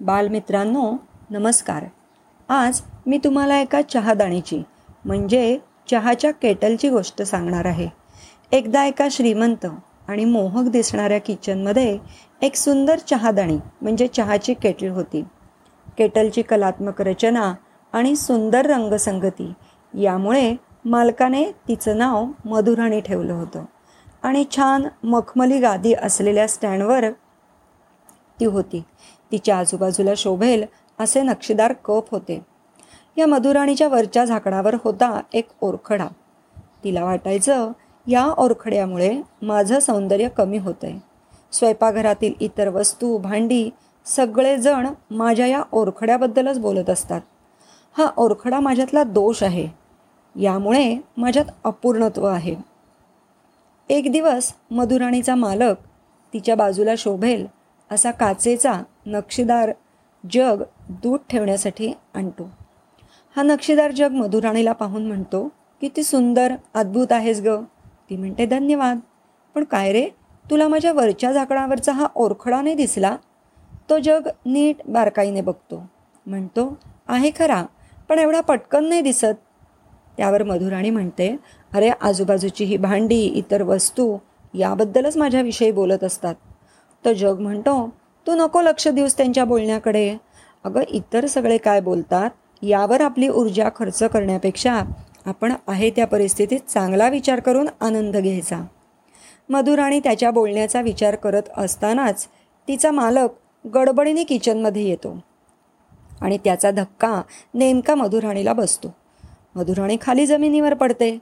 बालमित्रांनो नमस्कार. आज मी तुम्हाला एका चहादाणीची म्हणजे चहाच्या केटलची गोष्ट सांगणार आहे. एकदा एका श्रीमंत आणि मोहक दिसणाऱ्या किचनमध्ये एक सुंदर चहादाणी म्हणजे चहाची केटल होती. केटलची कलात्मक रचना आणि सुंदर रंगसंगती यामुळे मालकाने तिचं नाव मधुराणी ठेवलं होतं. आणि छान मखमली गादी असलेल्या स्टँडवर व्यक्ती होती. तिच्या आजूबाजूला शोभेल असे नक्षीदार कप होते. या मधुराणीच्या वरच्या झाकणावर होता एक ओरखडा. तिला वाटायचं या ओरखड्यामुळे माझं सौंदर्य कमी होतंय. आहे स्वयंपाकघरातील इतर वस्तू भांडी सगळेजण माझ्या या ओरखड्याबद्दलच बोलत असतात. हा ओरखडा माझ्यातला दोष आहे. यामुळे माझ्यात अपूर्णत्व आहे. एक दिवस मधुराणीचा मालक तिच्या बाजूला शोभेल असा काचेचा नक्षीदार जग दूध ठेवण्यासाठी आणतो. हा नक्षीदार जग मधुराणीला पाहून म्हणतो किती सुंदर अद्भुत आहेस ग. ती म्हणते धन्यवाद. पण काय रे? तुला माझ्या वरच्या झाकणावरचा हा ओरखडा नाही दिसला? तो जग नीट बारकाईने बघतो. म्हणतो आहे खरा पण एवढा पटकन नाही दिसत. त्यावर मधुराणी म्हणते अरे आजूबाजूची ही भांडी इतर वस्तू याबद्दलच माझ्याविषयी बोलत असतात. तर जग म्हणतो तू नको लक्ष देऊस त्यांच्या बोलण्याकडे. अगं इतर सगळे काय बोलतात? यावर आपली ऊर्जा खर्च करण्यापेक्षा आपण आहे त्या परिस्थितीत चांगला विचार करून आनंद घ्यायचा. मधुराणी त्याच्या बोलण्याचा विचार करत असतानाच तिचा मालक गडबडीने किचनमध्ये येतो आणि त्याचा धक्का नेमका मधुराणीला बसतो. मधुराणी खाली जमिनीवर पडते.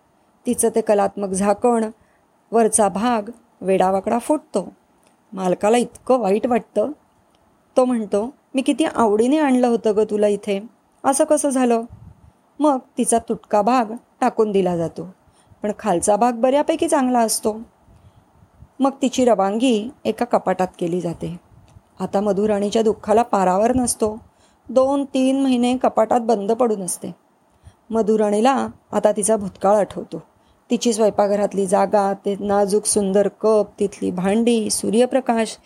तिचं ते कलात्मक झाकण वरचा भाग वेडावाकडा फुटतो. मालकाला इतकं वाईट वाटतं. तो म्हणतो मी किती आवडीने आणलं होतं ग तुला इथे. असं कसं झालं? मग तिचा तुटका भाग टाकून दिला जातो. पण खालचा भाग बऱ्यापैकी चांगला असतो. मग तिची रवानगी एका कपाटात केली जाते. आता मधुराणीच्या दुःखाला पारावर नसतो. दोन तीन महिने कपाटात बंद पडून असते. मधुराणीला आता तिचा भूतकाळ आठवतो. तिची स्वयंपाकघरातली जागा ते नाजूक सुंदर कप तिथली भांडी सूर्यप्रकाश.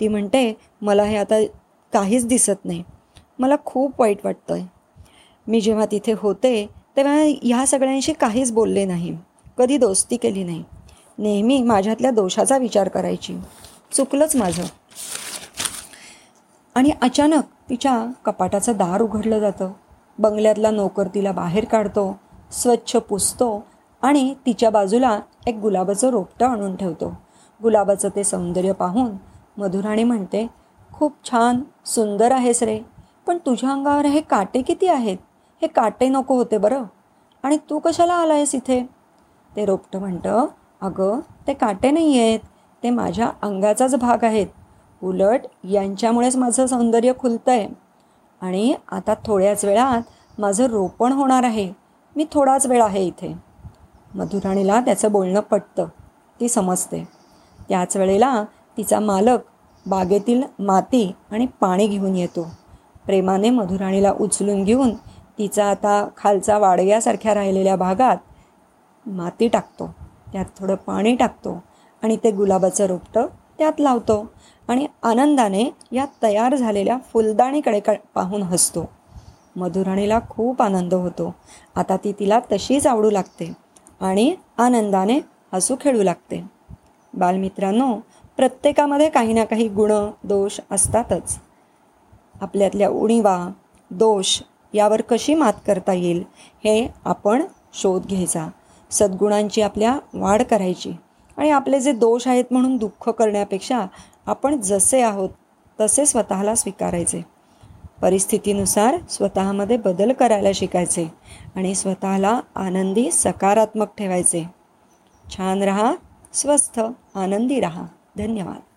ती म्हणते मला हे आता काहीच दिसत नाही. मला खूप वाईट वाटतं आहे मी जेव्हा तिथे होते तेव्हा ह्या सगळ्यांशी काहीच बोलले नाही. कधी दोस्ती केली नाही. नेहमी माझ्यातल्या दोषाचा विचार करायची. चुकलंच माझं. आणि अचानक तिच्या कपाटाचं दार उघडलं जातं. बंगल्यातला नोकर तिला बाहेर काढतो. स्वच्छ पुसतो. आणि तिच्या बाजूला एक गुलाबाचं रोपटं आणून ठेवतो. गुलाबाचं ते सौंदर्य पाहून मधुराणी म्हणते खूप छान सुंदर आहेस रे. पण तुझ्या अंगावर हे काटे किती आहेत? हे काटे नको होते बरं. आणि तू कशाला आला आहेस इथे? ते रोपटं म्हणतं अगं ते काटे नाही आहेत. ते माझ्या अंगाचाच भाग आहेत. उलट यांच्यामुळेच माझं सौंदर्य खुलतं आहे आणि आता थोड्याच वेळात माझं रोपण होणार आहे. मी थोडाच वेळ आहे इथे. मधुराणीला त्याचं बोलणं पटतं. ती समजते. त्याच वेळेला तिचा मालक बागेतील माती आणि पाणी घेऊन येतो. प्रेमाने मधुराणीला उचलून घेऊन तिचा आता खालचा वाडग्यासारख्या राहिलेल्या भागात माती टाकतो. त्यात थोडं पाणी टाकतो आणि ते गुलाबाचं रोपटं त्यात लावतो आणि आनंदाने या तयार झालेल्या फुलदाणीकडे क पाहून हसतो. मधुराणीला खूप आनंद होतो. आता ती तिला तशीच आवडू लागते. आणि आनंदाने हसू खेळू लागते. बालमित्रांनो प्रत्येकामध्ये काही ना काही गुण दोष असतातच. आपल्यातल्या उणीवा दोष यावर कशी मात करता येईल हे आपण शोध घ्यायचा. सद्गुणांची आपल्या वाढ करायची आणि आपले जे दोष आहेत म्हणून दुःख करण्यापेक्षा आपण जसे आहोत तसे स्वतःला स्वीकारायचे. परिस्थितीनुसार स्वतःमध्ये बदल करायला शिकायचे आणि स्वतःला आनंदी सकारात्मक ठेवायचे. छान रहा स्वस्थ आनंदी रहा. धन्यवाद.